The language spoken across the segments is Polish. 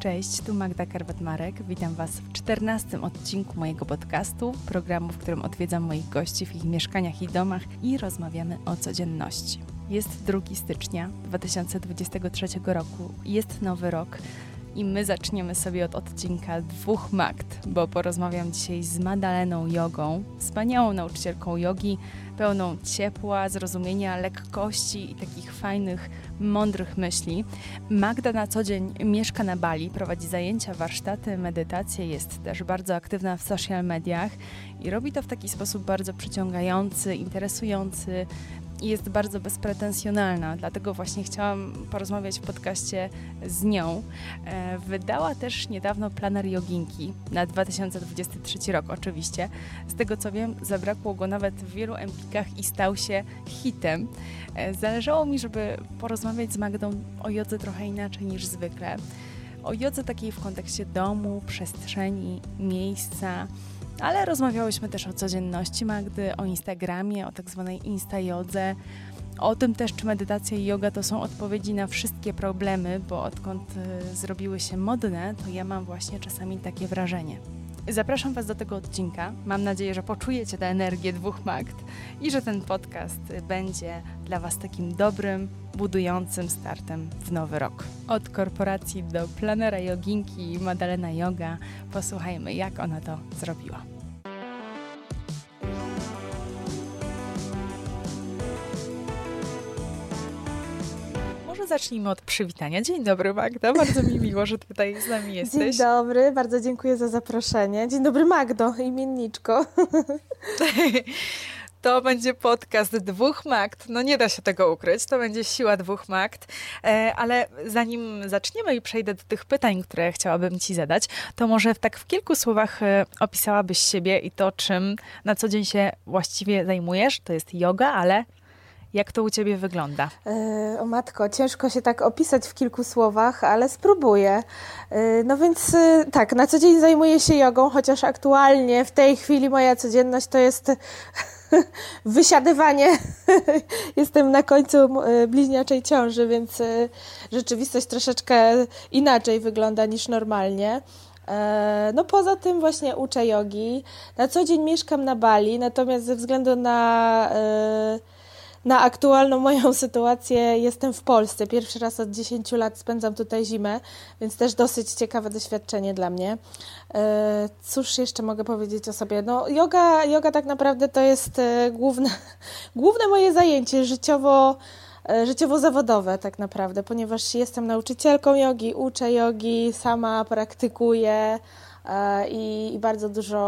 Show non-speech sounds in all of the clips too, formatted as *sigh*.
Cześć, tu Magda Karwat-Marek. Witam Was w czternastym odcinku mojego podcastu, programu, w którym odwiedzam moich gości w ich mieszkaniach i domach i rozmawiamy o codzienności. Jest 2 stycznia 2023 roku, jest nowy rok i my zaczniemy sobie od odcinka dwóch Magd, bo porozmawiam dzisiaj z Madaleną Jogą, wspaniałą nauczycielką jogi, pełną ciepła, zrozumienia, lekkości i takich fajnych, mądrych myśli. Magda na co dzień mieszka na Bali, prowadzi zajęcia, warsztaty, medytacje, jest też bardzo aktywna w social mediach i robi to w taki sposób bardzo przyciągający, interesujący, i jest bardzo bezpretensjonalna, dlatego właśnie chciałam porozmawiać w podcaście z nią. E, wydała też niedawno planer joginki na 2023 rok oczywiście. Z tego co wiem, zabrakło go nawet w wielu empikach i stał się hitem. E, zależało mi, żeby porozmawiać z Magdą o jodze trochę inaczej niż zwykle. O jodze takiej w kontekście domu, przestrzeni, miejsca, ale rozmawiałyśmy też o codzienności Magdy, o Instagramie, o tak zwanej instajodze, o tym też, czy medytacja i yoga to są odpowiedzi na wszystkie problemy, bo odkąd y, zrobiły się modne, to ja mam właśnie czasami takie wrażenie. Zapraszam Was do tego odcinka. Mam nadzieję, że poczujecie tę energię dwóch Magd i że ten podcast będzie dla Was takim dobrym, budującym startem w nowy rok. Od korporacji do planera joginki Madalena Yoga posłuchajmy, jak ona to zrobiła. Zacznijmy od przywitania. Dzień dobry Magda, bardzo mi miło, że tutaj z nami jesteś. Dzień dobry, bardzo dziękuję za zaproszenie. Dzień dobry Magdo, imienniczko. *laughs* To będzie podcast dwóch Magd. No nie da się tego ukryć, to będzie siła dwóch Magd. E, ale zanim zaczniemy i przejdę do tych pytań, które chciałabym Ci zadać, to może tak w kilku słowach e, opisałabyś siebie i to, czym na co dzień się właściwie zajmujesz. To jest yoga, ale jak to u Ciebie wygląda? E, o matko, ciężko się tak opisać w kilku słowach, ale spróbuję. E, no więc e, tak, na co dzień zajmuję się jogą, chociaż aktualnie w tej chwili moja codzienność to jest *laughs* wysiadywanie. *laughs* Jestem na końcu bliźniaczej ciąży, więc rzeczywistość troszeczkę inaczej wygląda niż normalnie. No poza tym właśnie uczę jogi. Na co dzień mieszkam na Bali, natomiast ze względu na na aktualną moją *laughs* sytuację jestem w Polsce. Pierwszy raz od 10 lat spędzam tutaj zimę, więc też dosyć ciekawe doświadczenie dla mnie. E, cóż jeszcze mogę powiedzieć o sobie? No, yoga, yoga tak naprawdę to jest e, główne, *laughs* główne moje zajęcie życiowo e, życiowo-zawodowe tak naprawdę, ponieważ jestem nauczycielką jogi, uczę jogi, sama praktykuję, i, i bardzo dużo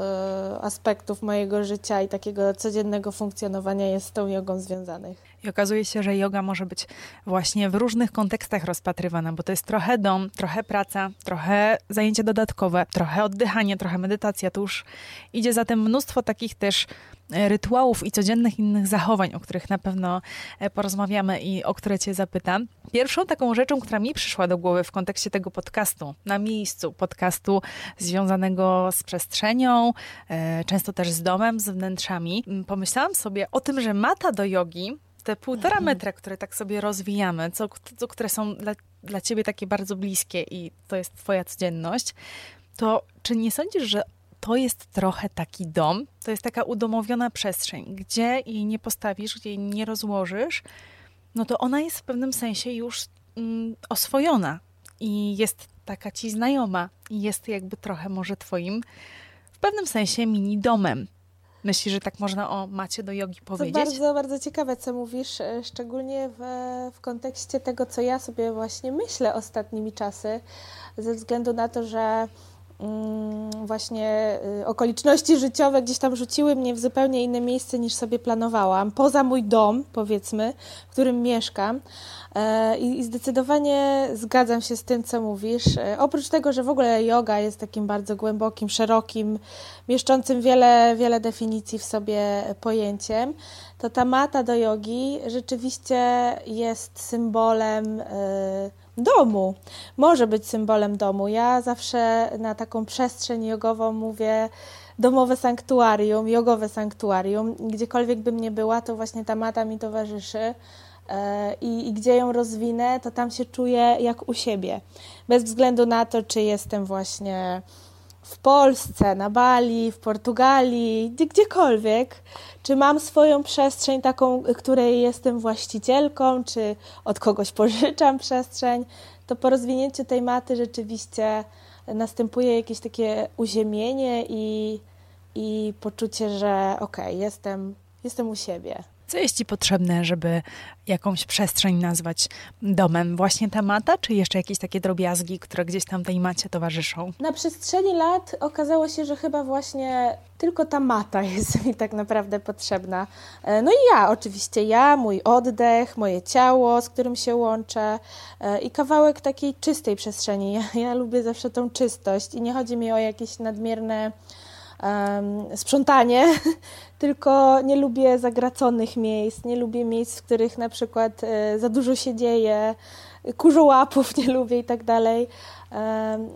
e, aspektów mojego życia i takiego codziennego funkcjonowania jest z tą jogą związanych. I okazuje się, że yoga może być właśnie w różnych kontekstach rozpatrywana, bo to jest trochę dom, trochę praca, trochę zajęcie dodatkowe, trochę oddychanie, trochę medytacja. To już idzie zatem mnóstwo takich też e, rytuałów i codziennych innych zachowań, o których na pewno e, porozmawiamy i o które Cię zapytam. Pierwszą taką rzeczą, która mi przyszła do głowy w kontekście tego podcastu, na miejscu, podcastu związanego z przestrzenią, e, często też z domem, z wnętrzami, pomyślałam sobie o tym, że mata do jogi te półtora mhm. metra, które tak sobie rozwijamy, co, co, które są dla, dla ciebie takie bardzo bliskie i to jest twoja codzienność, to czy nie sądzisz, że to jest trochę taki dom, to jest taka udomowiona przestrzeń, gdzie jej nie postawisz, gdzie jej nie rozłożysz, no to ona jest w pewnym sensie już mm, oswojona i jest taka ci znajoma i jest jakby trochę może twoim w pewnym sensie mini domem. Myślisz, że tak można o macie do jogi powiedzieć? To bardzo, bardzo ciekawe, co mówisz, e, szczególnie w, w kontekście tego, co ja sobie właśnie myślę ostatnimi czasy, ze względu na to, że właśnie y, okoliczności życiowe gdzieś tam rzuciły mnie w zupełnie inne miejsce niż sobie planowałam, poza mój dom, powiedzmy, w którym mieszkam. E, I zdecydowanie zgadzam się z tym, co mówisz. E, oprócz tego, że w ogóle yoga jest takim bardzo głębokim, szerokim, mieszczącym wiele, wiele definicji w sobie pojęciem, to ta mata do jogi rzeczywiście jest symbolem e, domu. Może być symbolem domu. Ja zawsze na taką przestrzeń jogową mówię domowe sanktuarium, jogowe sanktuarium. Gdziekolwiek bym nie była, to właśnie ta mata mi towarzyszy. e, i, i gdzie ją rozwinę, to tam się czuję jak u siebie. Bez względu na to, czy jestem właśnie w Polsce, na Bali, w Portugalii, gdziekolwiek, czy mam swoją przestrzeń taką, której jestem właścicielką, czy od kogoś *laughs* pożyczam przestrzeń, to po rozwinięciu tej maty rzeczywiście następuje jakieś takie uziemienie i, i poczucie, że okej, okay, jestem, jestem u siebie. Co jest Ci potrzebne, żeby jakąś przestrzeń nazwać domem? Właśnie ta mata, czy jeszcze jakieś takie drobiazgi, które gdzieś tam tej macie towarzyszą? Na przestrzeni lat okazało się, że chyba właśnie tylko ta mata *laughs* jest mi tak naprawdę potrzebna. E, no i ja, oczywiście ja, mój oddech, moje ciało, z którym się łączę e, i kawałek takiej czystej przestrzeni. Ja, ja lubię zawsze tą czystość i nie chodzi mi o jakieś nadmierne um, sprzątanie, *laughs* tylko nie lubię zagraconych miejsc, nie lubię miejsc, w których na przykład e, za dużo się dzieje, kurzołapów *laughs* nie lubię i tak dalej.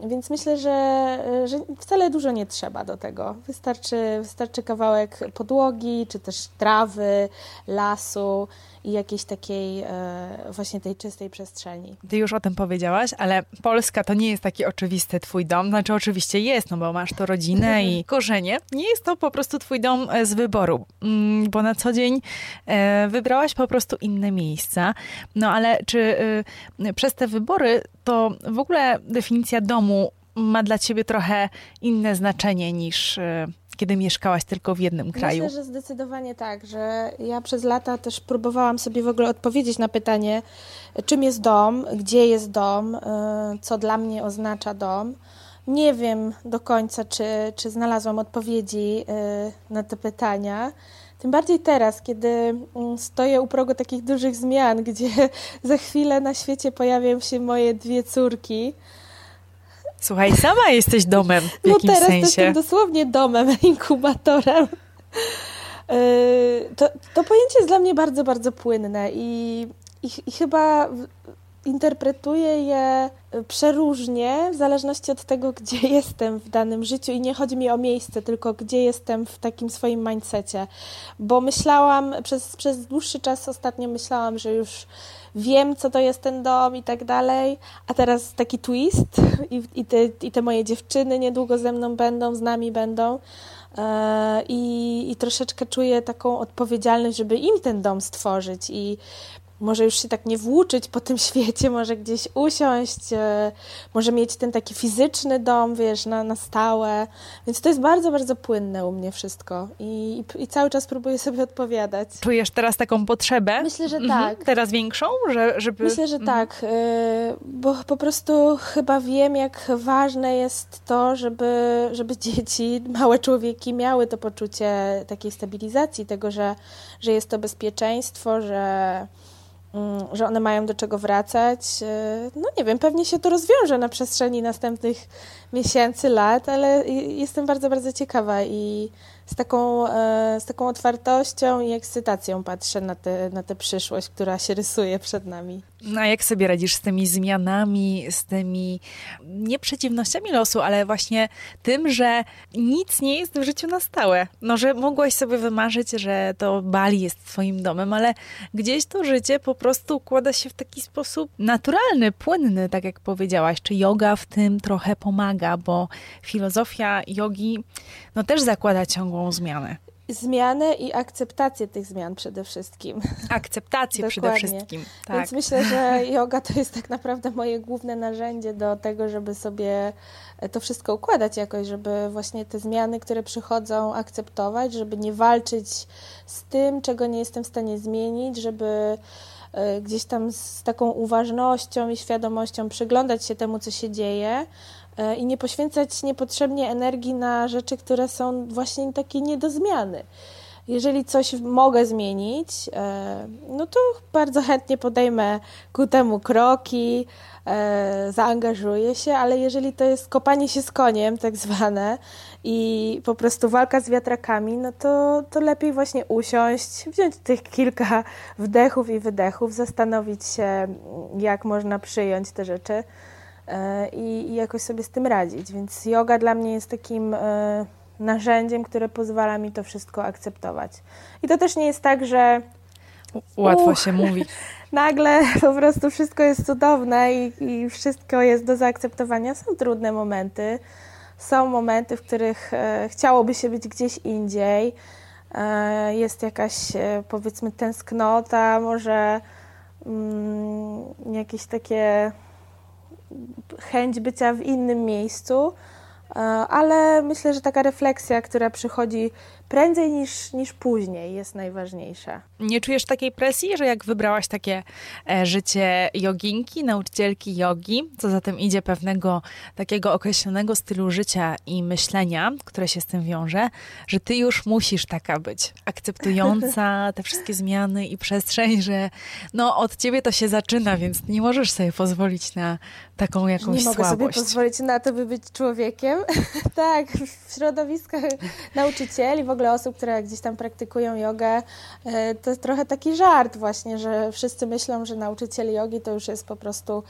Więc myślę, że, e, że wcale dużo nie trzeba do tego. Wystarczy, wystarczy kawałek podłogi, czy też trawy, lasu i jakiejś takiej e, właśnie tej czystej przestrzeni. Ty już o tym powiedziałaś, ale Polska to nie jest taki oczywisty twój dom. Znaczy oczywiście jest, no bo masz to rodzinę i korzenie. Nie jest to po prostu twój dom e, z wyboru, mm, bo na co dzień e, wybrałaś po prostu inne miejsca. No ale czy przez te wybory to w ogóle definicja domu ma dla ciebie trochę inne znaczenie niż kiedy mieszkałaś tylko w jednym kraju? Myślę, że zdecydowanie tak, że ja przez lata też próbowałam sobie w ogóle odpowiedzieć na pytanie, czym jest dom, gdzie jest dom, y, co dla mnie oznacza dom. Nie wiem do końca, czy, czy znalazłam odpowiedzi y, na te pytania. Tym bardziej teraz, kiedy mm, stoję u progu takich dużych zmian, *laughs* gdzie za chwilę na świecie pojawią się moje dwie córki Słuchaj, sama jesteś domem w no teraz sensie. jestem dosłownie domem, *laughs* inkubatorem. E, to, to pojęcie jest dla mnie bardzo, bardzo płynne i, i, i chyba interpretuję je przeróżnie w zależności od tego, gdzie *laughs* jestem w danym życiu i nie chodzi mi o miejsce, tylko gdzie jestem w takim swoim mindsetie. Bo myślałam, przez, przez dłuższy czas ostatnio myślałam, że już wiem, co to jest ten dom i tak dalej, a teraz taki twist i, i, te, i te moje dziewczyny niedługo ze mną będą, z nami będą. E, I, I troszeczkę czuję taką odpowiedzialność, żeby im ten dom stworzyć i może już się tak nie włóczyć po tym *laughs* świecie, może gdzieś usiąść, e, może mieć ten taki fizyczny dom, wiesz, na, na stałe. Więc to jest bardzo, bardzo płynne u mnie wszystko i, i, cały czas próbuję sobie odpowiadać. Czujesz teraz taką potrzebę? Myślę, że mhm. tak. Teraz większą? Że, żeby... Myślę, że mhm. tak, e, bo po prostu chyba wiem, jak ważne jest to, żeby, żeby *laughs* dzieci, małe człowieki miały to poczucie takiej stabilizacji, tego, że, że jest to bezpieczeństwo, że że one mają do czego wracać. E, no nie wiem, pewnie się to rozwiąże na przestrzeni następnych miesięcy, lat, ale jestem bardzo, bardzo ciekawa i z taką, e, z taką otwartością i ekscytacją patrzę na, te, na tę przyszłość, która się rysuje przed nami. No a jak sobie radzisz z tymi zmianami, z tymi nie przeciwnościami losu, ale właśnie tym, że nic nie jest w życiu na stałe. No, że mogłaś sobie wymarzyć, że to Bali jest twoim domem, ale gdzieś to życie po prostu układa się w taki sposób naturalny, płynny, tak jak powiedziałaś. Czy yoga w tym trochę pomaga, bo filozofia jogi no też zakłada ciągłą zmianę zmianę i akceptację tych zmian przede wszystkim. Akceptację przede wszystkim. Tak. Więc myślę, że *laughs* yoga to jest tak naprawdę moje główne narzędzie do tego, żeby sobie to wszystko układać jakoś, żeby właśnie te zmiany, które przychodzą, akceptować, żeby nie walczyć z tym, czego nie jestem w stanie zmienić, żeby e, gdzieś tam z taką uważnością i świadomością przyglądać się temu, co się dzieje, i nie poświęcać niepotrzebnie energii na rzeczy, które są właśnie takie nie do zmiany. Jeżeli coś mogę zmienić, e, no to bardzo chętnie podejmę ku temu kroki, e, zaangażuję się, ale jeżeli to jest kopanie się z koniem, tak zwane, i po prostu walka z wiatrakami, no to, to lepiej właśnie usiąść, wziąć tych kilka wdechów i wydechów, zastanowić się, jak można przyjąć te rzeczy E, i, i jakoś sobie z tym radzić. Więc yoga dla mnie jest takim e, narzędziem, które pozwala mi to wszystko akceptować. I to też nie jest tak, że Łatwo Uch. się mówi. *laughs* Nagle po prostu wszystko jest cudowne i, i wszystko jest do zaakceptowania. Są trudne momenty. Są momenty, w których e, chciałoby się być gdzieś indziej. E, jest jakaś, e, powiedzmy, tęsknota, może mm, jakieś takie chęć bycia w innym miejscu. E, ale myślę, że taka refleksja, która przychodzi prędzej niż, niż później, jest najważniejsza. Nie czujesz takiej presji, że jak wybrałaś takie e, życie joginki, nauczycielki jogi, co za tym idzie pewnego takiego określonego stylu życia i myślenia, które się z tym wiąże, że ty już musisz taka być, akceptująca *laughs* te wszystkie zmiany i przestrzeń, że no od ciebie to się zaczyna, więc nie możesz sobie pozwolić na taką jakąś nie słabość. Nie mogę sobie pozwolić na to, by być człowiekiem. *laughs* tak, w środowiskach nauczycieli, w ogóle osób, które gdzieś tam praktykują jogę, e, to jest trochę taki żart właśnie, że wszyscy myślą, że nauczyciel jogi to już jest po prostu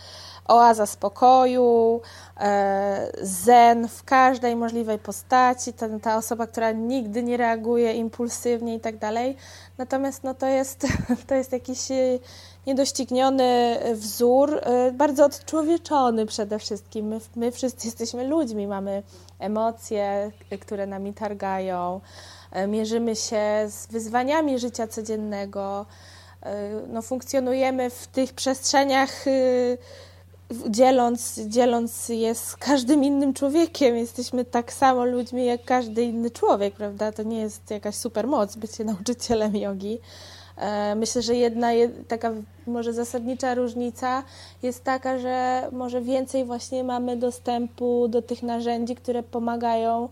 oaza spokoju, e, zen w każdej możliwej postaci, ta, ta osoba, która nigdy nie reaguje impulsywnie i tak dalej. Natomiast no, to, jest, *laughs* to jest jakiś e, niedościgniony wzór, bardzo odczłowieczony przede wszystkim. My, my wszyscy jesteśmy ludźmi, mamy emocje, które nami targają, mierzymy się z wyzwaniami życia codziennego, e, no, funkcjonujemy w tych przestrzeniach, y, dzieląc, dzieląc je z każdym innym człowiekiem. Jesteśmy tak samo ludźmi jak każdy inny człowiek, prawda? To nie jest jakaś super moc bycie *laughs* nauczycielem jogi. E, myślę, że jedna taka może zasadnicza różnica jest taka, że może więcej właśnie mamy dostępu do tych narzędzi, które pomagają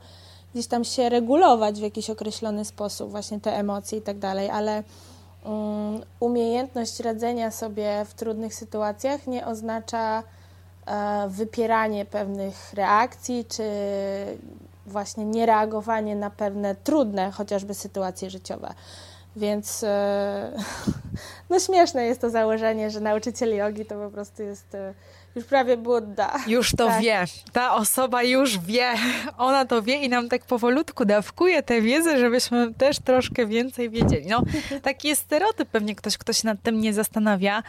gdzieś tam się regulować w jakiś określony sposób, właśnie te emocje i tak dalej, ale um, umiejętność radzenia sobie w trudnych sytuacjach nie oznacza e, wypieranie pewnych reakcji, czy właśnie niereagowanie na pewne trudne chociażby sytuacje życiowe. Więc e, *laughs* no śmieszne jest to założenie, że nauczyciel jogi to po prostu jest e, już prawie Buddha. Już to tak. wie. Ta osoba już wie. Ona to wie i nam tak powolutku dawkuje tę wiedzę, żebyśmy też troszkę więcej wiedzieli. No, *laughs* taki jest stereotyp. Pewnie ktoś, kto się nad tym nie zastanawia,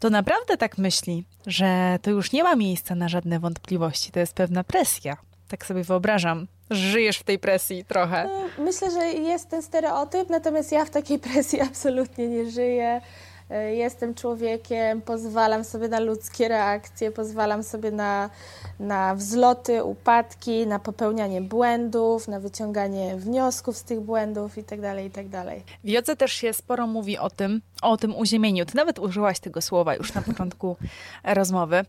to naprawdę tak myśli, że to już nie ma miejsca na żadne wątpliwości. To jest pewna presja. Tak sobie wyobrażam. Żyjesz w tej presji trochę. No, myślę, że jest ten stereotyp, natomiast ja w takiej presji *laughs* absolutnie nie żyję. E, jestem człowiekiem, pozwalam sobie na ludzkie reakcje, pozwalam sobie na, na wzloty, upadki, na popełnianie błędów, na wyciąganie wniosków z tych błędów itd. Tak itd. Tak w jodze też się sporo mówi o tym, o tym uziemieniu. Ty nawet użyłaś tego słowa już na początku *laughs* rozmowy,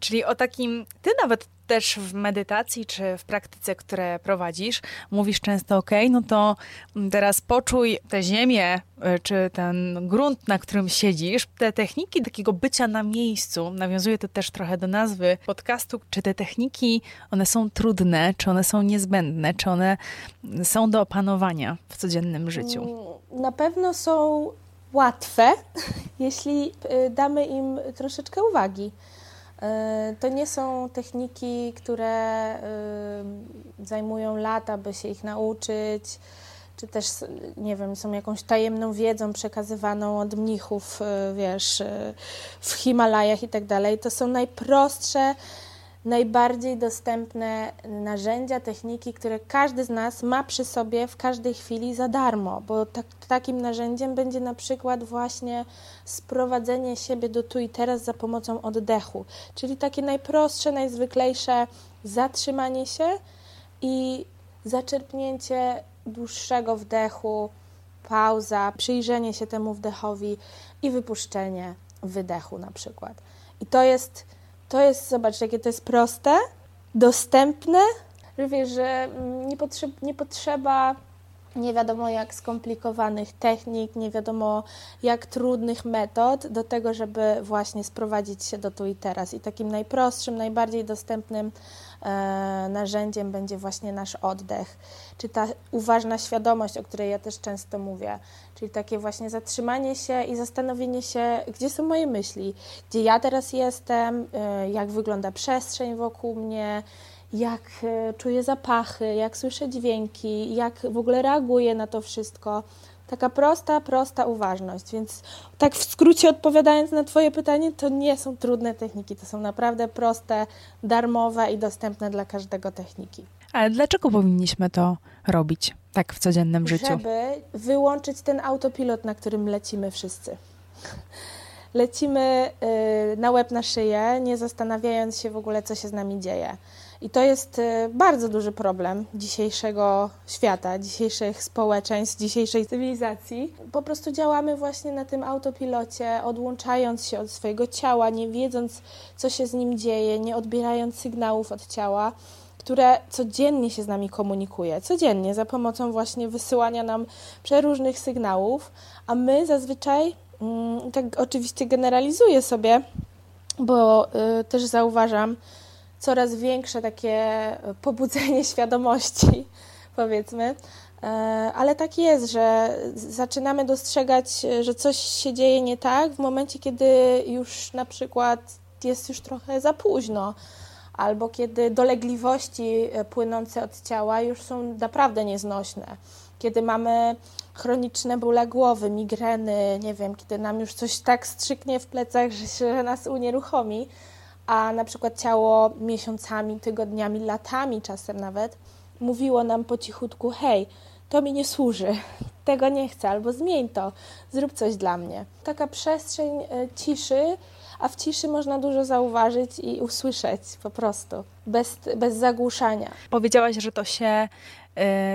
czyli o takim, ty nawet też w medytacji czy w praktyce, które prowadzisz, mówisz często, ok, no to teraz poczuj tę ziemię, e, czy ten grunt, na którym siedzisz, te techniki takiego bycia na miejscu, nawiązuje to też trochę do nazwy podcastu, czy te techniki, one są trudne, czy one są niezbędne, czy one są do opanowania w codziennym życiu? Mm, na pewno są łatwe, *laughs* jeśli y, damy im troszeczkę uwagi. Y, to nie są techniki, które y, zajmują lata, by się ich nauczyć, czy też, nie wiem, są jakąś tajemną wiedzą przekazywaną od mnichów, wiesz, w Himalajach i tak dalej. To są najprostsze, najbardziej dostępne narzędzia, techniki, które każdy z nas ma przy sobie w każdej chwili za darmo, bo tak, takim narzędziem będzie na przykład właśnie sprowadzenie siebie do tu i teraz za pomocą oddechu, czyli takie najprostsze, najzwyklejsze zatrzymanie się i zaczerpnięcie dłuższego wdechu, pauza, przyjrzenie się temu wdechowi i wypuszczenie wydechu na przykład. I to jest to jest, zobacz, jakie to jest proste, dostępne, że wiesz, że nie, nie potrzeba nie wiadomo jak skomplikowanych technik, nie wiadomo jak trudnych metod do tego, żeby właśnie sprowadzić się do tu i teraz. I takim najprostszym, najbardziej dostępnym narzędziem będzie właśnie nasz oddech, czy ta uważna świadomość, o której ja też często mówię, czyli takie właśnie zatrzymanie się i zastanowienie się, gdzie są moje myśli, gdzie ja teraz jestem, e, jak wygląda przestrzeń wokół mnie, jak e, czuję zapachy, jak słyszę dźwięki, jak w ogóle reaguję na to wszystko. Taka prosta, prosta uważność. Więc tak w skrócie odpowiadając na Twoje pytanie, to nie są trudne techniki, to są naprawdę proste, darmowe i dostępne dla każdego techniki. Ale dlaczego powinniśmy to robić tak w codziennym życiu? Żeby wyłączyć ten autopilot, na którym lecimy wszyscy. *laughs* Lecimy y, na łeb na szyję, nie zastanawiając się w ogóle, co się z nami dzieje. I to jest y, bardzo duży problem dzisiejszego świata, dzisiejszych społeczeństw, dzisiejszej cywilizacji. Po prostu działamy właśnie na tym autopilocie, odłączając się od swojego ciała, nie wiedząc, co się z nim dzieje, nie odbierając sygnałów od ciała które codziennie się z nami komunikuje, codziennie za pomocą właśnie wysyłania nam przeróżnych sygnałów, a my zazwyczaj, mm, tak oczywiście generalizuję sobie, bo y, też zauważam coraz większe takie pobudzenie *laughs* świadomości, powiedzmy, y, ale tak jest, że zaczynamy dostrzegać, że coś się dzieje nie tak w momencie, kiedy już na przykład jest już trochę za późno albo kiedy dolegliwości e, płynące od ciała już są naprawdę nieznośne, kiedy mamy chroniczne bóle głowy, migreny, nie wiem, kiedy nam już coś tak strzyknie w plecach, *laughs* że nas unieruchomi, a na przykład ciało miesiącami, tygodniami, latami czasem nawet mówiło nam po cichutku: hej, to mi nie służy, *laughs* tego nie chcę, albo zmień to, zrób coś dla mnie. Taka przestrzeń e, ciszy a w ciszy można dużo zauważyć i usłyszeć po prostu, bez, bez zagłuszania. Powiedziałaś, że to się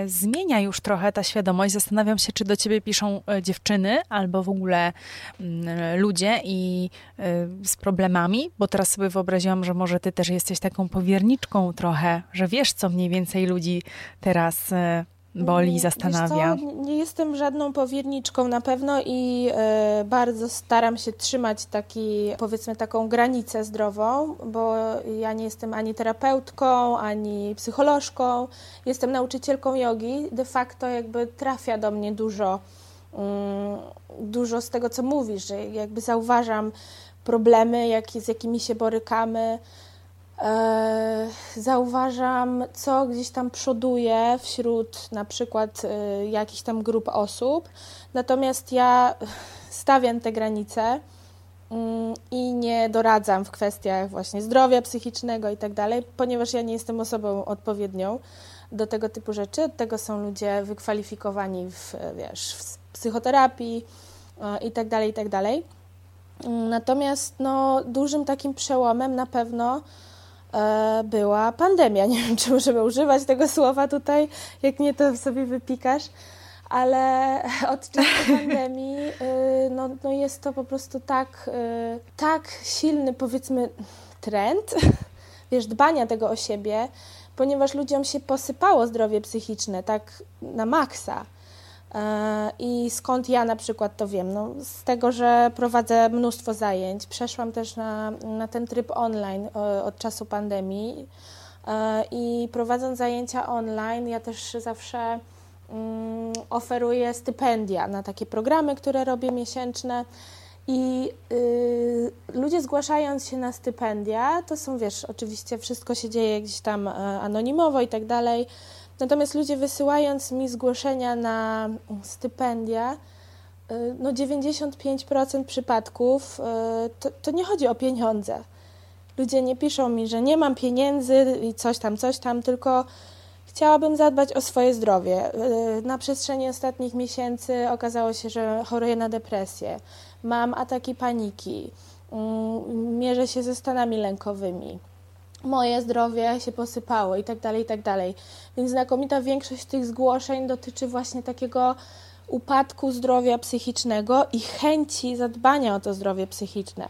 zmienia już trochę ta świadomość. Zastanawiam się, czy do ciebie piszą y, dziewczyny albo w ogóle y, ludzie i z problemami, bo teraz sobie wyobraziłam, że może ty też jesteś taką powierniczką trochę, że wiesz, co mniej więcej ludzi teraz boli, zastanawia? Co, nie jestem żadną powierniczką na pewno i e, bardzo staram się trzymać taki, powiedzmy, taką granicę zdrową, bo ja nie jestem ani terapeutką, ani psycholożką. Jestem nauczycielką jogi. De facto jakby trafia do mnie dużo, mm, dużo z tego, co mówisz, że jakby zauważam problemy, jak, z jakimi się borykamy. E, zauważam, co gdzieś tam przoduje wśród na przykład e, jakichś tam grup osób, natomiast ja stawiam te granice mm, i nie doradzam w kwestiach właśnie zdrowia psychicznego i tak dalej, ponieważ ja nie jestem osobą odpowiednią do tego typu rzeczy. Od tego są ludzie wykwalifikowani w, wiesz, w psychoterapii e, i tak dalej, i tak dalej. Mm, natomiast no, dużym takim przełomem na pewno była pandemia. *laughs* Nie wiem, czy możemy używać tego słowa tutaj, jak nie, to sobie wypikasz, ale *laughs* od czasu pandemii y, no, no jest to po prostu tak, y, tak silny, powiedzmy, trend, *laughs* wiesz, dbania tego o siebie, ponieważ ludziom się posypało zdrowie psychiczne tak na maksa. E, I skąd ja na przykład to wiem? No, z tego, że prowadzę mnóstwo zajęć. Przeszłam też na, na ten tryb online e, od czasu pandemii. E, I prowadząc zajęcia online, ja też zawsze mm, oferuję stypendia na takie programy, które robię miesięczne. I y, ludzie zgłaszając się na stypendia, to są, wiesz, oczywiście wszystko się dzieje gdzieś tam anonimowo i tak dalej. Natomiast ludzie wysyłając mi zgłoszenia na stypendia, y, no 95% przypadków y, to, to nie chodzi o pieniądze. Ludzie nie piszą mi, że nie mam pieniędzy i coś tam, coś tam, tylko chciałabym zadbać o swoje zdrowie. Y, na przestrzeni ostatnich miesięcy okazało się, że choruję na depresję, mam ataki paniki, mm, mierzę się ze stanami lękowymi moje zdrowie się posypało i tak dalej, i tak dalej. Więc znakomita większość tych zgłoszeń dotyczy właśnie takiego upadku zdrowia psychicznego i chęci zadbania o to zdrowie psychiczne.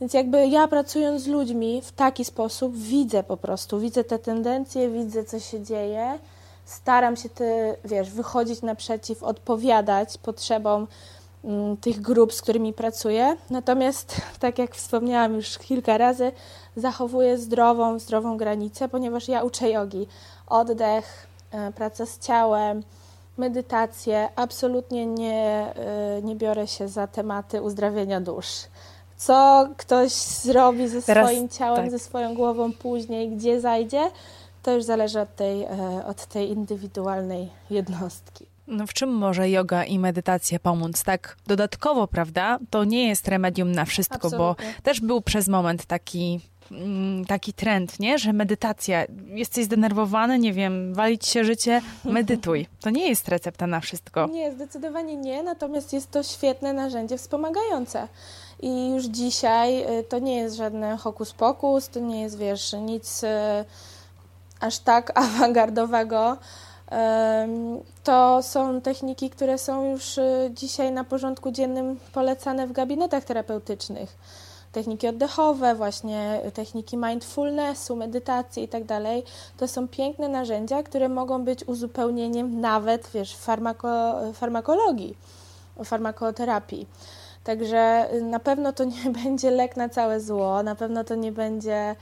Więc jakby ja pracując z ludźmi w taki sposób widzę po prostu, widzę te tendencje, widzę co się dzieje, staram się ty, wiesz, wychodzić naprzeciw, odpowiadać potrzebom Mm, tych grup, z którymi pracuję. Natomiast, tak jak wspomniałam już kilka razy, zachowuję zdrową, zdrową granicę, ponieważ ja uczę jogi. Oddech, e, praca z ciałem, medytację. Absolutnie nie, e, nie biorę się za tematy uzdrawiania dusz. Co ktoś zrobi ze Teraz, swoim ciałem, tak. ze swoją głową później, gdzie zajdzie, to już zależy od tej, e, od tej indywidualnej jednostki. No w czym może yoga i medytacja pomóc? Tak dodatkowo, prawda? To nie jest remedium na wszystko, Absolutnie. bo też był przez moment taki taki trend, nie? Że medytacja, jesteś zdenerwowany, nie wiem, walić się życie, *laughs* medytuj. To nie jest recepta na wszystko. Nie, zdecydowanie nie, natomiast jest to świetne narzędzie wspomagające. I już dzisiaj y, to nie jest żadne hokus pokus, to nie jest, wiesz, nic y, aż tak *laughs* awangardowego. To są techniki, które są już y, dzisiaj na porządku dziennym polecane w gabinetach terapeutycznych. Techniki oddechowe, właśnie techniki mindfulnessu, medytacji itd. Tak to są piękne narzędzia, które mogą być uzupełnieniem nawet, wiesz, farmako, farmakologii, farmakoterapii. Także y, na pewno to nie *laughs* będzie lek na całe zło, na pewno to nie będzie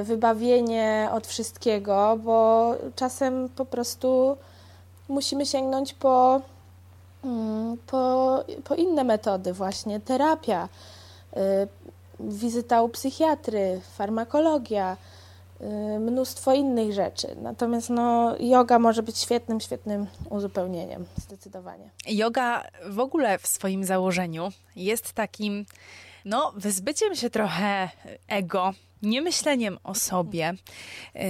y, wybawienie od wszystkiego, bo czasem po prostu musimy sięgnąć po, mm, po, po inne metody, właśnie terapia, y, wizyta u psychiatry, farmakologia Y, mnóstwo innych rzeczy. Natomiast no, yoga może być świetnym, świetnym uzupełnieniem, zdecydowanie. Yoga w ogóle w swoim założeniu jest takim, no, wyzbyciem się trochę ego, nie myśleniem o sobie, yy,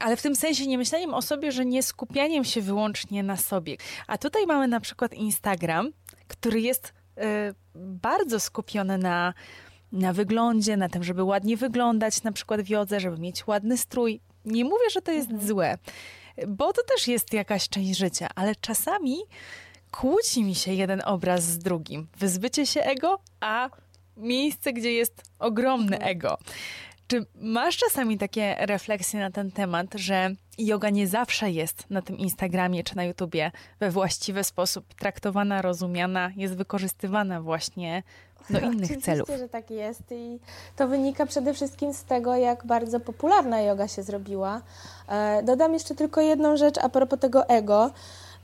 ale w tym sensie nie myśleniem o sobie, że nie skupianiem się wyłącznie na sobie. A tutaj mamy na przykład Instagram, który jest bardzo skupiony na na wyglądzie, na tym, żeby ładnie wyglądać, na przykład w jodze, żeby mieć ładny strój. Nie mówię, że to jest mhm. złe, bo to też jest jakaś część życia, ale czasami kłóci mi się jeden obraz z drugim. Wyzbycie się ego, a miejsce, gdzie jest ogromny mhm. ego. Czy masz czasami takie refleksje na ten temat, że yoga nie zawsze jest na tym Instagramie czy na YouTubie we właściwy sposób traktowana, rozumiana, jest wykorzystywana właśnie do *laughs* innych Oczywiście, celów. Oczywiście, że tak jest i to wynika przede wszystkim z tego, jak bardzo popularna yoga się zrobiła. E, dodam jeszcze tylko jedną rzecz a propos tego ego.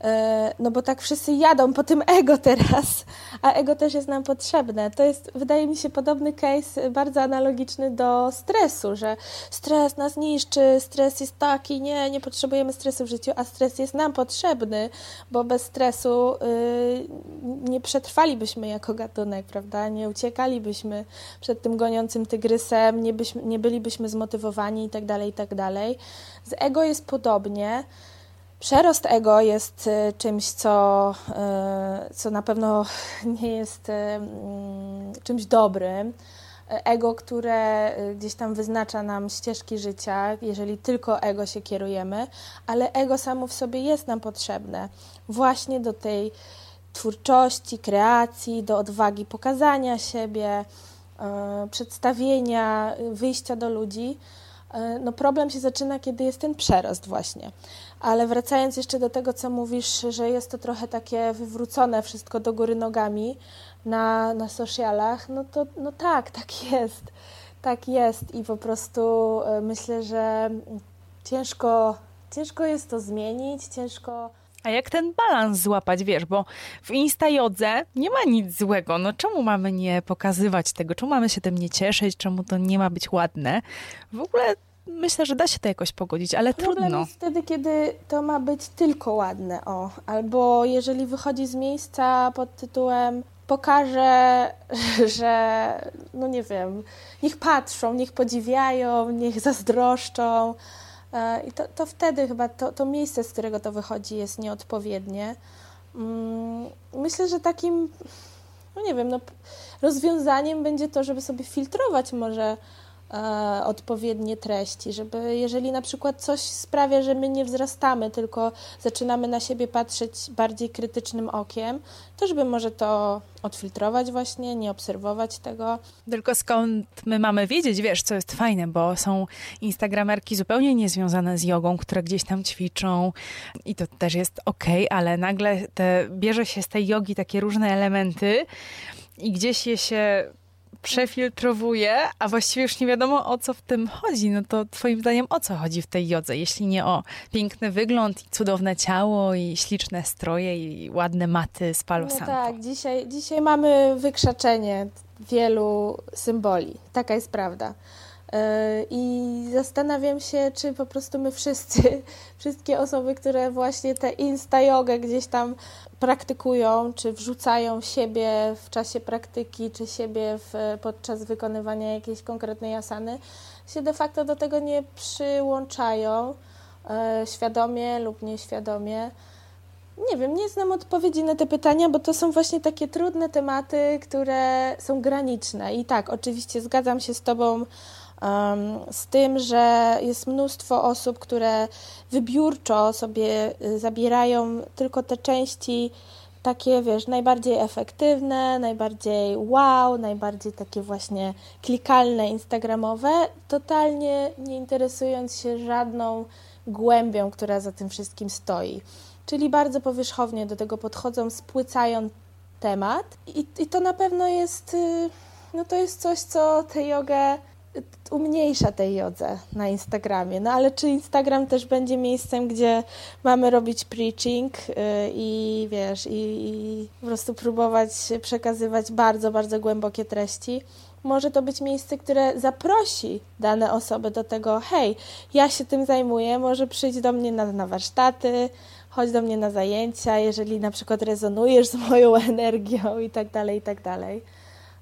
E, no bo tak wszyscy jadą po tym ego teraz, a ego też jest nam potrzebne. To jest, wydaje mi się, podobny case bardzo analogiczny do stresu, że stres nas niszczy, stres jest taki, nie, nie potrzebujemy stresu w życiu, a stres jest nam potrzebny, bo bez stresu y, nie przetrwalibyśmy jako gatunek, prawda? Nie uciekalibyśmy przed tym goniącym tygrysem, nie, byśmy, nie bylibyśmy zmotywowani i tak dalej, i tak. Z ego jest podobnie. Przerost ego jest y, czymś, co, y, co na pewno *laughs* nie jest y, mm, czymś dobrym. Ego, które gdzieś tam wyznacza nam ścieżki życia, jeżeli tylko ego się kierujemy, ale ego samo w sobie jest nam potrzebne właśnie do tej twórczości, kreacji, do odwagi pokazania siebie, przedstawienia, wyjścia do ludzi. No problem się zaczyna, kiedy jest ten przerost właśnie. Ale wracając jeszcze do tego, co mówisz, że jest to trochę takie wywrócone wszystko do góry nogami na, na socialach, no to no tak, tak jest. Tak jest i po prostu e, myślę, że ciężko, ciężko jest to zmienić, ciężko... A jak ten balans złapać, wiesz, bo w Instajodze nie ma nic złego, no czemu mamy nie pokazywać tego, czemu mamy się tym nie cieszyć, czemu to nie ma być ładne? W ogóle myślę, że da się to jakoś pogodzić, ale Problem trudno. jest wtedy, kiedy to ma być tylko ładne, o. Albo jeżeli wychodzi z miejsca pod tytułem pokażę, *laughs* że no nie wiem, niech patrzą, niech podziwiają, niech zazdroszczą. E, I to, to wtedy chyba to, to miejsce, z którego to wychodzi, jest nieodpowiednie. Mm, myślę, że takim, no nie wiem, no, rozwiązaniem będzie to, żeby sobie filtrować może e, odpowiednie treści, żeby jeżeli na przykład coś sprawia, że my nie wzrastamy, tylko zaczynamy na siebie patrzeć bardziej krytycznym okiem, to żeby może to odfiltrować właśnie, nie obserwować tego. Tylko skąd my mamy wiedzieć, wiesz, co jest fajne, bo są instagramerki zupełnie niezwiązane z jogą, które gdzieś tam ćwiczą i to też jest ok, ale nagle te, bierze się z tej jogi takie różne elementy i gdzieś je się przefiltrowuje, a właściwie już nie wiadomo o co w tym chodzi. No to twoim zdaniem o co chodzi w tej jodze, jeśli nie o piękny wygląd i cudowne ciało i śliczne stroje i ładne maty z Palo No tak, dzisiaj, dzisiaj mamy wykrzaczenie wielu symboli. Taka jest prawda. Yy, I zastanawiam się, czy po prostu my wszyscy, *laughs* wszystkie osoby, które właśnie te insta jogę gdzieś tam praktykują, czy wrzucają siebie w czasie praktyki, czy siebie w, podczas wykonywania jakiejś konkretnej asany, się de facto do tego nie przyłączają e, świadomie lub nieświadomie. Nie wiem, nie znam odpowiedzi na te pytania, bo to są właśnie takie trudne tematy, które są graniczne. I tak, oczywiście zgadzam się z Tobą z tym, że jest mnóstwo osób, które wybiórczo sobie y, zabierają tylko te części takie, wiesz, najbardziej efektywne, najbardziej wow, najbardziej takie właśnie klikalne, instagramowe, totalnie nie interesując się żadną głębią, która za tym wszystkim stoi. Czyli bardzo powierzchownie do tego podchodzą, spłycają temat i, i to na pewno jest, y, no to jest coś, co tę jogę umniejsza tej jodze na Instagramie. No ale czy Instagram też będzie miejscem, gdzie mamy robić preaching yy, i wiesz, i, i, po prostu próbować przekazywać bardzo, bardzo głębokie treści? Może to być miejsce, które zaprosi dane osoby do tego, hej, ja się tym zajmuję, może przyjdź do mnie na, na warsztaty, chodź do mnie na zajęcia, jeżeli na przykład rezonujesz z moją *laughs* energią i tak dalej, i tak dalej.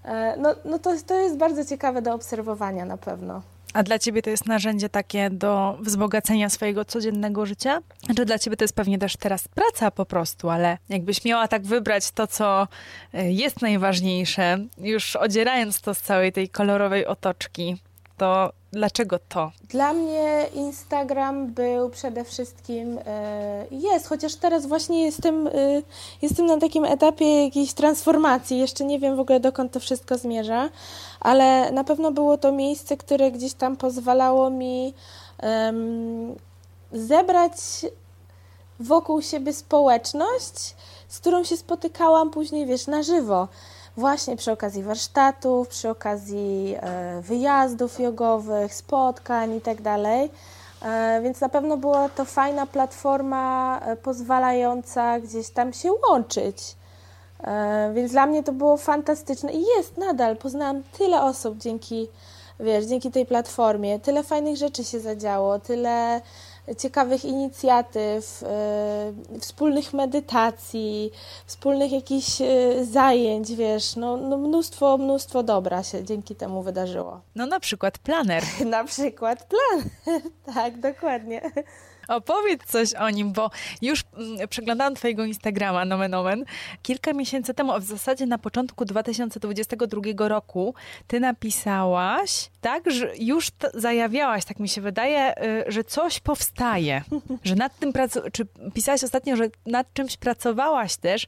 E, no, no to, to jest bardzo ciekawe do obserwowania na pewno. A dla ciebie to jest narzędzie takie do wzbogacenia swojego codziennego życia? Czy znaczy, dla ciebie to jest pewnie też teraz praca po prostu, ale jakbyś miała tak wybrać to, co e, jest najważniejsze, już odzierając to z całej tej kolorowej otoczki, to dlaczego to? Dla mnie Instagram był przede wszystkim, e, jest, chociaż teraz właśnie jestem, e, jestem na takim etapie jakiejś transformacji, jeszcze nie wiem w ogóle dokąd to wszystko zmierza, ale na pewno było to miejsce, które gdzieś tam pozwalało mi zebrać wokół siebie społeczność, z którą się spotykałam później, wiesz, na żywo właśnie przy okazji warsztatów, przy okazji e, wyjazdów jogowych, spotkań itd. Tak e, więc na pewno była to fajna platforma e, pozwalająca gdzieś tam się łączyć. Więc dla mnie to było fantastyczne i jest nadal. Poznałam tyle osób dzięki, wiesz, dzięki tej platformie. Tyle fajnych rzeczy się zadziało, tyle ciekawych inicjatyw, y, wspólnych medytacji, wspólnych jakichś y, zajęć, wiesz, no, no mnóstwo, mnóstwo dobra się dzięki temu wydarzyło. No na przykład planer. *laughs* na przykład planer, *laughs* tak, dokładnie. Opowiedz coś o nim, bo już mm, przeglądałam twojego Instagrama, nomen omen, kilka miesięcy temu, a w zasadzie na początku 2022 roku, ty napisałaś, tak, że już zajawiałaś, tak mi się wydaje, y, że coś powstaje, *laughs* że nad tym, czy pisałaś ostatnio, że nad czymś pracowałaś też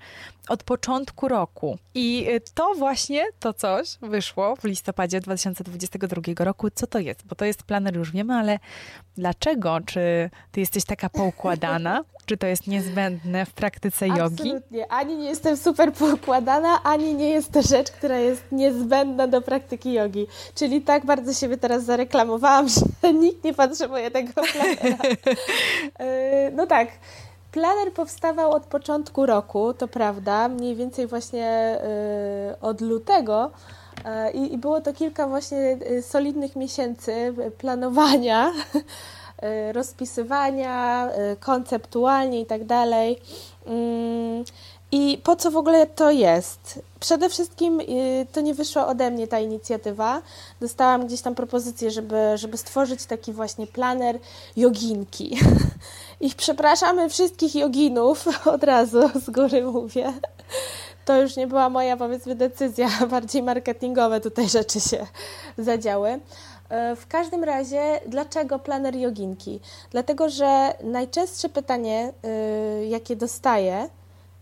od początku roku. I y, to właśnie, to coś wyszło w listopadzie 2022 roku. Co to jest? Bo to jest planer, już wiemy, ale dlaczego? Czy ty jesteś taka poukładana? Czy to jest niezbędne w praktyce jogi? Absolutnie. Ani nie jestem super poukładana, ani nie jest to rzecz, która jest niezbędna do praktyki jogi. Czyli tak bardzo siebie teraz zareklamowałam, *laughs* że nikt nie potrzebuje tego planera. *laughs* Y, no tak. Planer powstawał od początku roku, to prawda, mniej więcej właśnie y, od lutego. Y, I było to kilka właśnie solidnych miesięcy planowania, *laughs* rozpisywania, konceptualnie i tak dalej. Mm, I po co w ogóle to jest? Przede wszystkim to nie wyszła ode mnie ta inicjatywa. Dostałam gdzieś tam propozycję, żeby, żeby stworzyć taki właśnie planer joginki. *laughs* I przepraszamy wszystkich joginów, *laughs* od razu z góry mówię. To już nie była moja, powiedzmy, decyzja, *laughs* bardziej marketingowe tutaj rzeczy się zadziały. E, w każdym razie, dlaczego planer joginki? Dlatego, że najczęstsze pytanie, e, jakie dostaję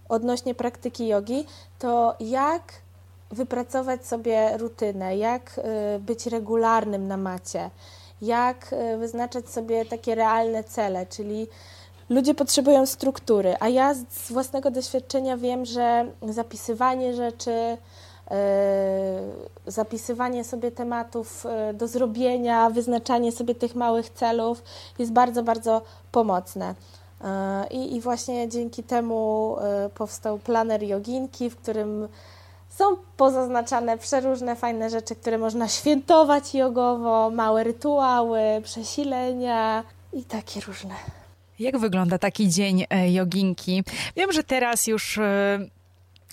odnośnie praktyki jogi, to jak wypracować sobie rutynę, jak e, być regularnym na macie, jak wyznaczać sobie takie realne cele, czyli ludzie potrzebują struktury, a ja z własnego doświadczenia wiem, że zapisywanie rzeczy, zapisywanie sobie tematów e, do zrobienia, wyznaczanie sobie tych małych celów jest bardzo, bardzo pomocne. I, I właśnie dzięki temu powstał planer joginki, w którym są pozaznaczane przeróżne fajne rzeczy, które można świętować jogowo, małe rytuały, przesilenia i takie różne. Jak wygląda taki dzień e, joginki? Wiem, że teraz już e,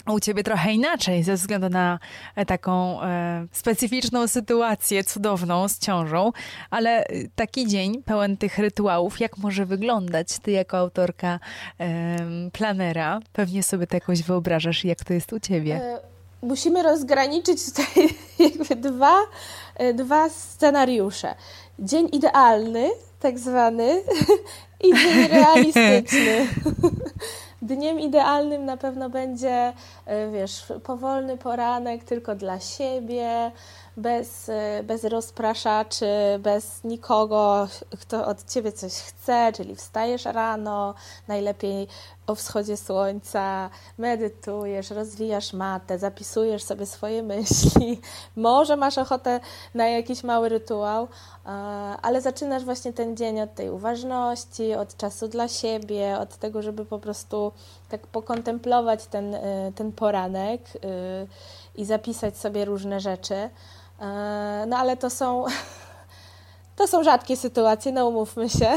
u ciebie trochę inaczej, ze względu na e, taką e, specyficzną sytuację cudowną z ciążą, ale taki dzień pełen tych rytuałów, jak może wyglądać? Ty jako autorka e, planera pewnie sobie to jakoś wyobrażasz, jak to jest u ciebie. Musimy rozgraniczyć tutaj *laughs* jakby dwa, dwa scenariusze. Dzień idealny, tak zwany, *laughs* i dzień *laughs* realistyczny. Dniem idealnym na pewno będzie, e, wiesz, powolny poranek tylko dla siebie, bez, e, bez rozpraszaczy, bez nikogo, kto od ciebie coś chce, czyli wstajesz rano, najlepiej o wschodzie słońca, medytujesz, rozwijasz matę, zapisujesz sobie swoje *laughs* myśli. Może masz ochotę na jakiś mały rytuał, ale zaczynasz właśnie ten dzień od tej uważności, od czasu dla siebie, od tego, żeby po prostu tak pokontemplować ten, e, ten poranek i zapisać sobie różne rzeczy. E, no ale to są, *laughs* to są rzadkie sytuacje, no umówmy się. *laughs*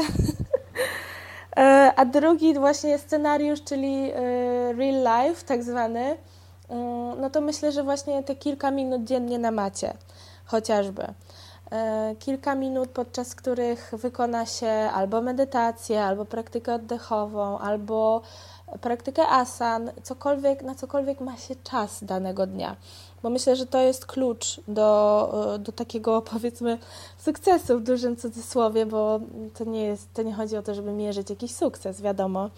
E, a drugi właśnie scenariusz, czyli e, real life, tak zwany, no to myślę, że właśnie te kilka minut dziennie na macie, chociażby. Kilka minut, podczas których wykona się albo medytację, albo praktykę oddechową, albo praktykę asan, cokolwiek, na cokolwiek ma się czas danego dnia bo myślę, że to jest klucz do, e, do takiego *laughs* powiedzmy sukcesu w dużym cudzysłowie, bo to nie, jest, to nie chodzi o to, żeby mierzyć jakiś sukces, wiadomo,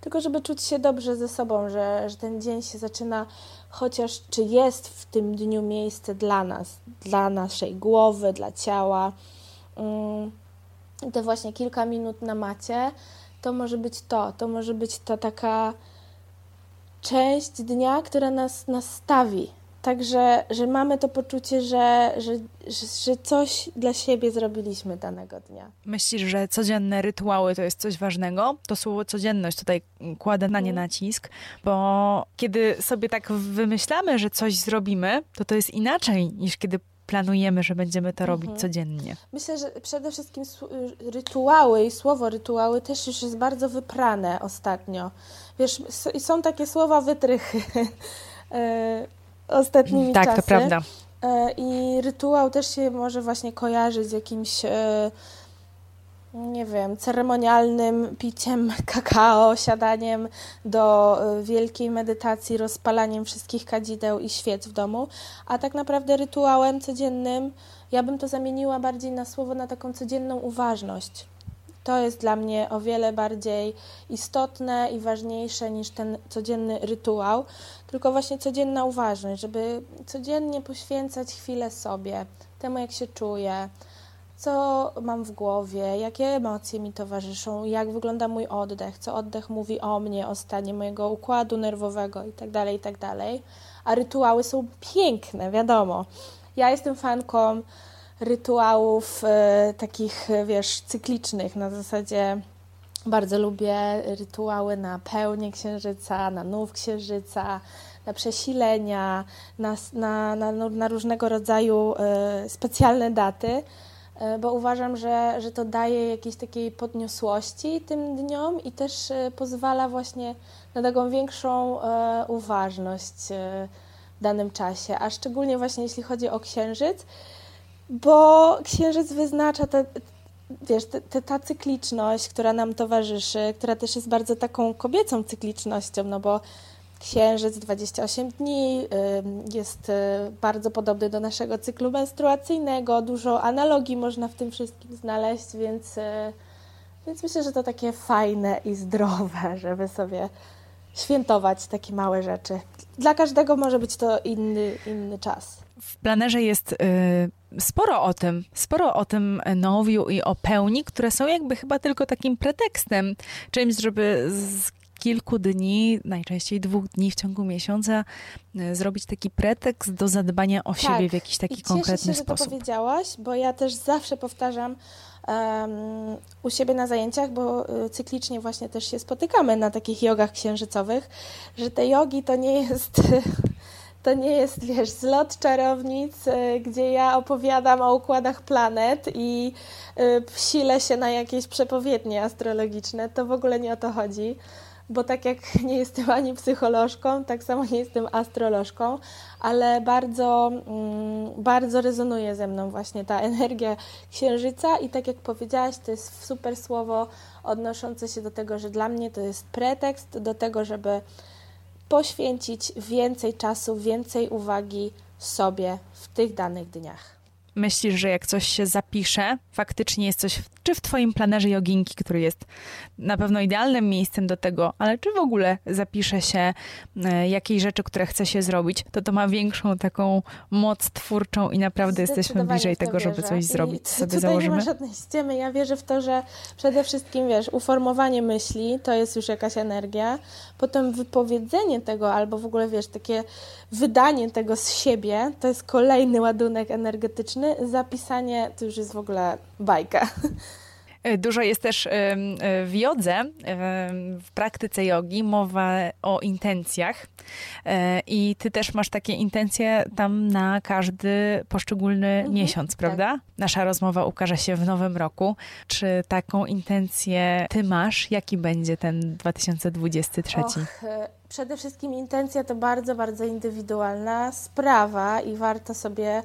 tylko żeby czuć się dobrze ze sobą, że, że ten dzień się zaczyna, chociaż czy jest w tym dniu miejsce dla nas, dla naszej głowy, dla ciała. Mm, te właśnie kilka minut na macie, to może być to, to może być ta taka część dnia, która nas nastawi Także, że mamy to poczucie, że, że, że, coś dla siebie zrobiliśmy danego dnia. Myślisz, że codzienne rytuały to jest coś ważnego? To słowo codzienność tutaj kładę na nie mhm. nacisk, bo kiedy sobie tak wymyślamy, że coś zrobimy, to to jest inaczej niż kiedy planujemy, że będziemy to robić mhm. codziennie. Myślę, że przede wszystkim rytuały i słowo rytuały też już jest bardzo wyprane ostatnio. Wiesz, są takie słowa wytrychy. *laughs* Ostatnimi tak, czasy. Tak, to prawda. E, I rytuał też się może właśnie kojarzyć z jakimś, e, nie wiem, ceremonialnym piciem *laughs* kakao, siadaniem do e, wielkiej medytacji, rozpalaniem wszystkich kadzideł i świec w domu. A tak naprawdę rytuałem codziennym, ja bym to zamieniła bardziej na słowo, na taką codzienną uważność. To jest dla mnie o wiele bardziej istotne i ważniejsze niż ten codzienny rytuał, tylko właśnie codzienna uważność, żeby codziennie poświęcać chwilę sobie, temu jak się czuję, co mam w głowie, jakie emocje mi towarzyszą, jak wygląda mój oddech, co oddech mówi o mnie, o stanie mojego układu nerwowego itd., tak itd. Tak A rytuały są piękne, wiadomo. Ja jestem fanką rytuałów e, takich, wiesz, cyklicznych. Na zasadzie bardzo lubię rytuały na pełnię księżyca, na nów księżyca, na przesilenia, na, na, na, na różnego rodzaju e, specjalne daty, e, bo uważam, że, że to daje jakiejś takiej podniosłości tym dniom i też pozwala właśnie na taką większą uważność w danym czasie, a szczególnie właśnie jeśli chodzi o księżyc, bo księżyc wyznacza te, wiesz, te, te, ta cykliczność, która nam towarzyszy, która też jest bardzo taką kobiecą cyklicznością, no bo księżyc 28 dni jest y, bardzo podobny do naszego cyklu menstruacyjnego, dużo analogii można w tym wszystkim znaleźć, więc, y, więc myślę, że to takie fajne i zdrowe, *laughs* żeby sobie świętować takie małe rzeczy. Dla każdego może być to inny, inny czas. W planerze jest y, sporo o tym, sporo o tym nowiu i o pełni, które są jakby chyba tylko takim pretekstem, czymś, żeby z kilku dni, najczęściej dwóch dni w ciągu miesiąca, y, zrobić taki pretekst do zadbania o siebie tak. w jakiś taki I konkretny się, sposób. Że to powiedziałaś, bo ja też zawsze powtarzam um, u siebie na zajęciach, bo y, cyklicznie właśnie też się spotykamy na takich jogach księżycowych, że te jogi to nie jest *laughs* to nie jest, wiesz, zlot czarownic, y, gdzie ja opowiadam o układach planet i y, silę się na jakieś przepowiednie astrologiczne. To w ogóle nie o to chodzi bo tak jak *laughs* nie jestem ani psycholożką, tak samo nie jestem astrolożką, ale bardzo, mm, bardzo rezonuje ze mną właśnie ta energia księżyca i tak jak powiedziałaś, to jest super słowo odnoszące się do tego, że dla mnie to jest pretekst do tego, żeby poświęcić więcej czasu, więcej uwagi sobie w tych danych dniach. Myślisz, że jak coś się zapisze, faktycznie jest coś, czy w Twoim planerze joginki, który jest na pewno idealnym miejscem do tego, ale czy w ogóle zapisze się e, jakieś rzeczy, które chce się zrobić, to to ma większą taką moc twórczą i naprawdę jesteśmy bliżej tego, wierzę. żeby coś zrobić. I sobie tutaj założymy. nie ma żadnej ściemy. Ja wierzę w to, że przede wszystkim, wiesz, uformowanie myśli to jest już jakaś energia, potem wypowiedzenie tego albo w ogóle, wiesz, takie wydanie tego z siebie, to jest kolejny ładunek energetyczny, zapisanie to już jest w ogóle bajka. E, dużo jest też e, w jodze, w praktyce jogi, mowa o intencjach. E, I ty też masz takie intencje tam na każdy poszczególny mhm, miesiąc, tak. prawda? Tak. Nasza rozmowa ukaże się w nowym roku. Czy taką intencję ty masz? Jaki będzie ten 2023? Och, przede wszystkim intencja to bardzo, bardzo indywidualna sprawa i warto sobie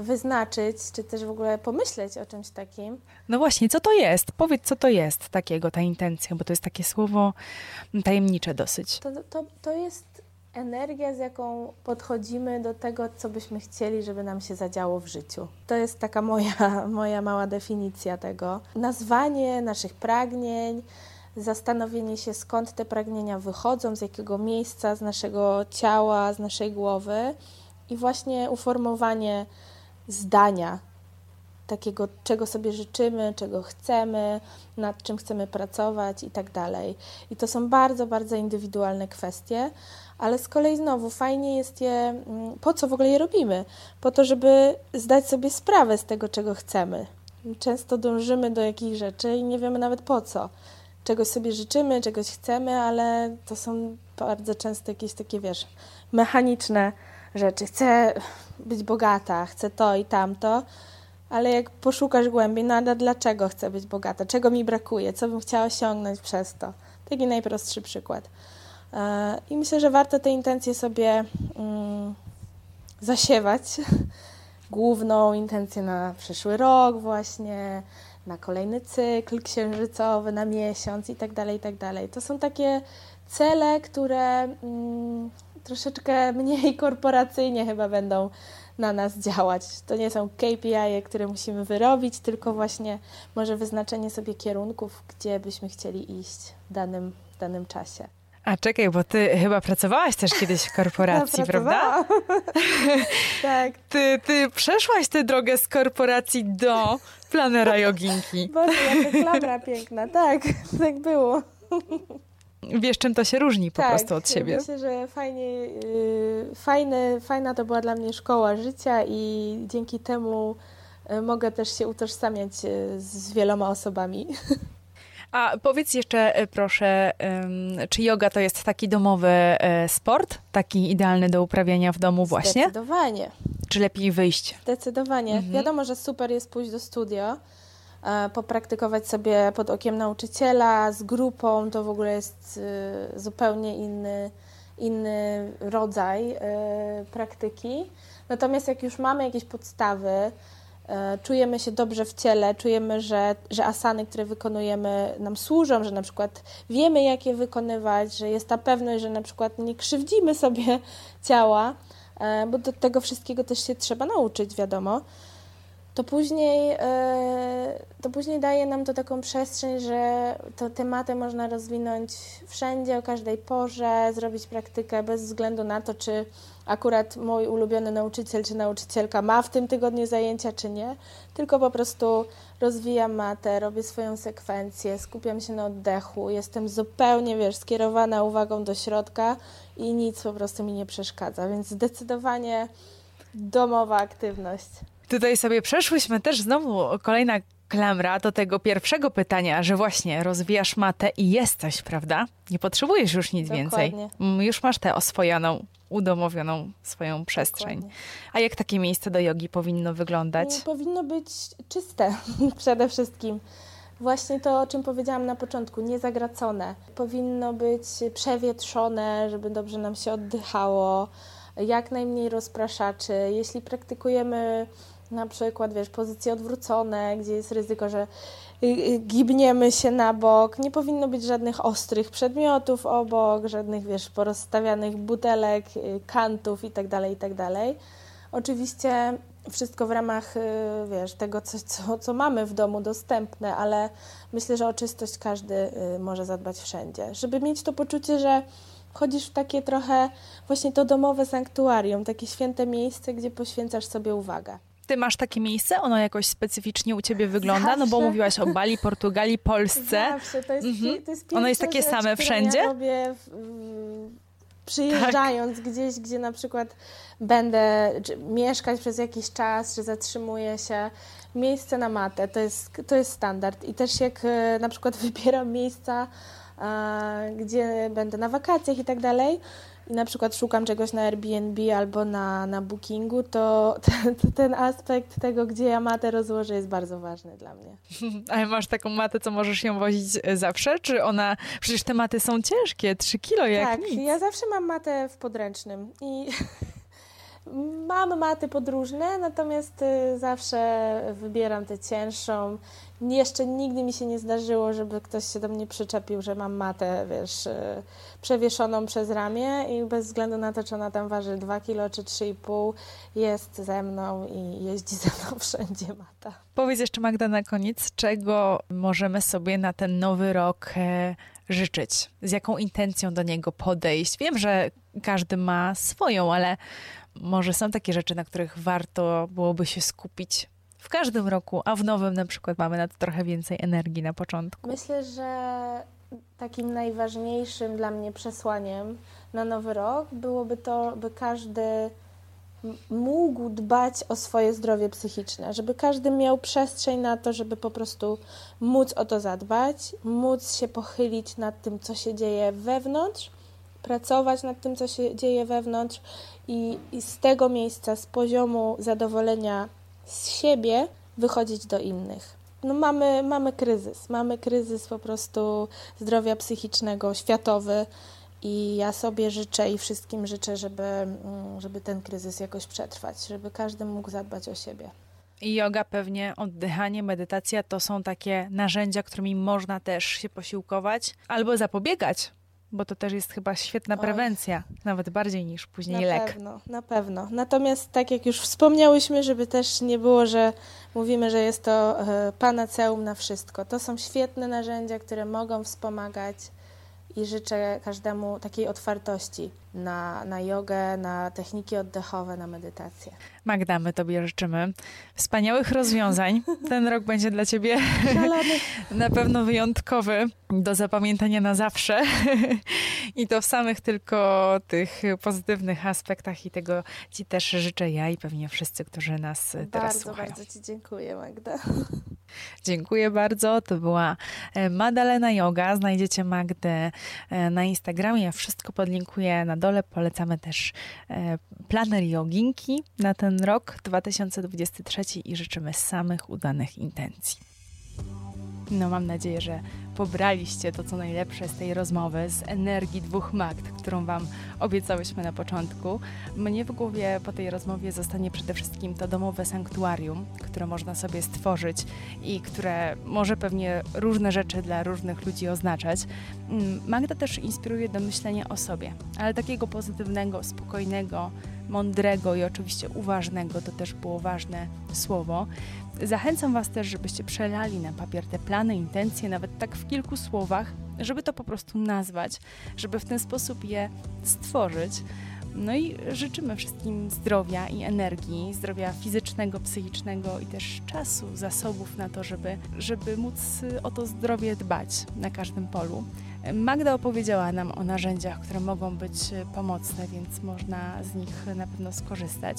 wyznaczyć, czy też w ogóle pomyśleć o czymś takim. No właśnie, co to jest? Powiedz, co to jest takiego, ta intencja, bo to jest takie słowo tajemnicze dosyć. To, to, to jest energia, z jaką podchodzimy do tego, co byśmy chcieli, żeby nam się zadziało w życiu. To jest taka moja, *laughs* moja mała definicja tego. Nazwanie naszych pragnień, zastanowienie się, skąd te pragnienia wychodzą, z jakiego miejsca, z naszego ciała, z naszej głowy i właśnie uformowanie zdania, takiego, czego sobie życzymy, czego chcemy, nad czym chcemy pracować i tak dalej. I to są bardzo, bardzo indywidualne kwestie, ale z kolei znowu fajnie jest je, mm, po co w ogóle je robimy? Po to, żeby zdać sobie sprawę z tego, czego chcemy. Często dążymy do jakichś rzeczy i nie wiemy nawet po co. Czegoś sobie życzymy, czegoś chcemy, ale to są bardzo często jakieś takie, wiesz, mechaniczne rzeczy. Chcę być bogata, chcę to i tamto, ale jak poszukasz głębiej, no ale dlaczego chcę być bogata? Czego mi brakuje? Co bym chciała osiągnąć przez to? Taki najprostszy przykład. E, I myślę, że warto te intencje sobie mm, zasiewać. *laughs* Główną intencję na przyszły rok właśnie, na kolejny cykl księżycowy, na miesiąc i tak dalej, i tak dalej. To są takie cele, które mm, troszeczkę mniej korporacyjnie chyba będą na nas działać. To nie są KPI, które musimy wyrobić, tylko właśnie może wyznaczenie sobie kierunków, gdzie byśmy chcieli iść w danym, w danym czasie. A czekaj, bo ty chyba pracowałaś też kiedyś w *laughs* korporacji, prawda? *laughs* tak. Ty, ty przeszłaś tę drogę z korporacji do planera joginki. Boże, jaka klamra piękna. Tak, *laughs* tak było wiesz, czym to się różni po tak, prostu od siebie. Myślę, że fajnie, yy, fajne, fajna to była dla mnie szkoła życia i dzięki temu yy, mogę też się utożsamiać yy, z wieloma osobami. *laughs* A powiedz jeszcze y, proszę, czy yoga to jest taki domowy y, sport, taki idealny do uprawiania w domu właśnie? Zdecydowanie. Czy lepiej wyjść? Zdecydowanie. Mhm. Wiadomo, że super jest pójść do studio, popraktykować sobie pod okiem nauczyciela, z grupą, to w ogóle jest e, zupełnie inny, inny rodzaj e, praktyki. Natomiast jak już mamy jakieś podstawy, czujemy się dobrze w ciele, czujemy, że, że asany, które wykonujemy, nam służą, że na przykład wiemy, jak je wykonywać, że jest ta pewność, że na przykład nie krzywdzimy sobie *laughs* ciała, bo do tego wszystkiego też się trzeba nauczyć, wiadomo to później, e, to później daje nam to taką przestrzeń, że to tematy można rozwinąć wszędzie, o każdej porze, zrobić praktykę bez względu na to, czy akurat mój ulubiony nauczyciel czy nauczycielka ma w tym tygodniu zajęcia, czy nie, tylko po prostu rozwijam matę, robię swoją sekwencję, skupiam się na oddechu, jestem zupełnie, wiesz, skierowana uwagą do środka i nic po prostu mi nie przeszkadza, więc zdecydowanie domowa aktywność. Tutaj sobie przeszłyśmy też znowu kolejna klamra do tego pierwszego pytania, że właśnie rozwijasz matę i jesteś, prawda? Nie potrzebujesz już nic Dokładnie. więcej. Mm, już masz tę oswojoną. udomowioną swoją przestrzeń. Dokładnie. A jak takie miejsce do jogi powinno wyglądać? Powinno być czyste *laughs* przede wszystkim. Właśnie to, o czym powiedziałam na początku, niezagracone. Powinno być przewietrzone, żeby dobrze nam się oddychało, jak najmniej rozpraszaczy. Jeśli praktykujemy na przykład, wiesz, pozycje odwrócone, gdzie jest ryzyko, że y, y, gibniemy się na bok, nie powinno być żadnych ostrych przedmiotów obok, żadnych, wiesz, porozstawianych butelek, y, kantów itd., itd. Oczywiście wszystko w ramach, wiesz, tego, co, co, co mamy w domu dostępne, ale myślę, że o czystość każdy może zadbać wszędzie. Żeby mieć to poczucie, że chodzisz w takie trochę właśnie to domowe sanktuarium, takie święte miejsce, gdzie poświęcasz sobie uwagę. Ty masz takie miejsce? Ono jakoś specyficznie u ciebie wygląda? Zawsze. No bo mówiłaś o Bali, Portugalii, Polsce. Zawsze. To jest, mhm. to jest Ono jest takie rzecz, same wszędzie? Ja robię w, przyjeżdżając tak. gdzieś, gdzie na przykład będę mieszkać przez jakiś czas, czy zatrzymuję się, miejsce na matę, to jest, to jest standard. I też jak e, na przykład *laughs* wybieram miejsca, gdzie będę na wakacjach i tak dalej, i na przykład szukam czegoś na Airbnb albo na, na Bookingu, to *laughs* ten, ten aspekt tego, gdzie ja matę rozłożę, jest bardzo ważny dla mnie. *laughs* Ale masz taką matę, co możesz ją wozić e, zawsze? Czy ona. Przecież te maty są ciężkie, 3 kilo jak tak, nic. ja zawsze mam matę w podręcznym i *laughs* Mam maty podróżne, natomiast y, zawsze wybieram tę cięższą. Jeszcze nigdy mi się nie zdarzyło, żeby ktoś się do mnie przyczepił, że mam matę, wiesz, y, przewieszoną przez ramię i bez względu na to, czy ona tam waży 2 kg czy 3,5, jest ze mną i jeździ *laughs* ze mną wszędzie mata. Powiedz jeszcze Magda na koniec, czego możemy sobie na ten nowy rok e, życzyć? Z jaką intencją do niego podejść? Wiem, że każdy ma swoją, ale może są takie rzeczy, na których warto byłoby się skupić w każdym roku, a w nowym na przykład mamy na to trochę więcej energii na początku. Myślę, że takim najważniejszym dla mnie przesłaniem na nowy rok byłoby to, by każdy mógł dbać o swoje zdrowie psychiczne, żeby każdy miał przestrzeń na to, żeby po prostu móc o to zadbać, móc się pochylić nad tym, co się dzieje wewnątrz, pracować nad tym, co się dzieje wewnątrz i, i z tego miejsca, z poziomu zadowolenia z siebie, wychodzić do innych. No mamy, mamy kryzys, mamy kryzys po prostu zdrowia psychicznego, światowy i ja sobie życzę i wszystkim życzę, żeby, mm, żeby ten kryzys jakoś przetrwać, żeby każdy mógł zadbać o siebie. I yoga pewnie, oddychanie, medytacja to są takie narzędzia, którymi można też się posiłkować albo zapobiegać bo to też jest chyba świetna prewencja, Oj. nawet bardziej niż później na lek. Na pewno, na pewno. Natomiast tak jak już wspomniałyśmy, żeby też nie było, że mówimy, że jest to e, panaceum na wszystko. To są świetne narzędzia, które mogą wspomagać i życzę każdemu takiej otwartości na, na jogę, na techniki oddechowe, na medytację. Magda, my Tobie życzymy wspaniałych rozwiązań. *laughs* Ten rok będzie dla Ciebie *laughs* na pewno wyjątkowy, do zapamiętania na zawsze. *laughs* I to w samych tylko tych pozytywnych aspektach i tego Ci też życzę ja i pewnie wszyscy, którzy nas bardzo, teraz słuchają. Bardzo, bardzo Ci dziękuję, Magda. Dziękuję bardzo. To była e, Madalena Yoga. Znajdziecie Magdę e, na Instagramie. Ja wszystko podlinkuję na dole. Polecamy też e, planer joginki na ten rok 2023 i życzymy samych udanych intencji. No, mam nadzieję, że pobraliście to, co najlepsze z tej rozmowy, z energii dwóch Magd, którą Wam obiecałyśmy na początku. Mnie w głowie po tej rozmowie zostanie przede wszystkim to domowe sanktuarium, które można sobie stworzyć i które może pewnie różne rzeczy dla różnych ludzi oznaczać. Mm, Magda też inspiruje do myślenia o sobie, ale takiego pozytywnego, spokojnego, mądrego i oczywiście uważnego, to też było ważne słowo. Zachęcam Was też, żebyście przelali na papier te plany, intencje, nawet tak w kilku słowach, żeby to po prostu nazwać, żeby w ten sposób je stworzyć. No i życzymy wszystkim zdrowia i energii, zdrowia fizycznego, psychicznego i też czasu, zasobów na to, żeby, żeby móc o to zdrowie dbać na każdym polu. Magda opowiedziała nam o narzędziach, które mogą być pomocne, więc można z nich na pewno skorzystać.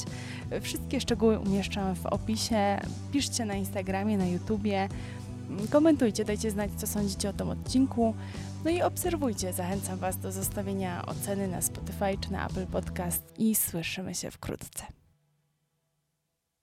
Wszystkie szczegóły umieszczam w opisie. Piszcie na Instagramie, na YouTubie. Komentujcie, dajcie znać, co sądzicie o tym odcinku. No i obserwujcie. Zachęcam Was do zostawienia oceny na Spotify czy na Apple Podcast i słyszymy się wkrótce.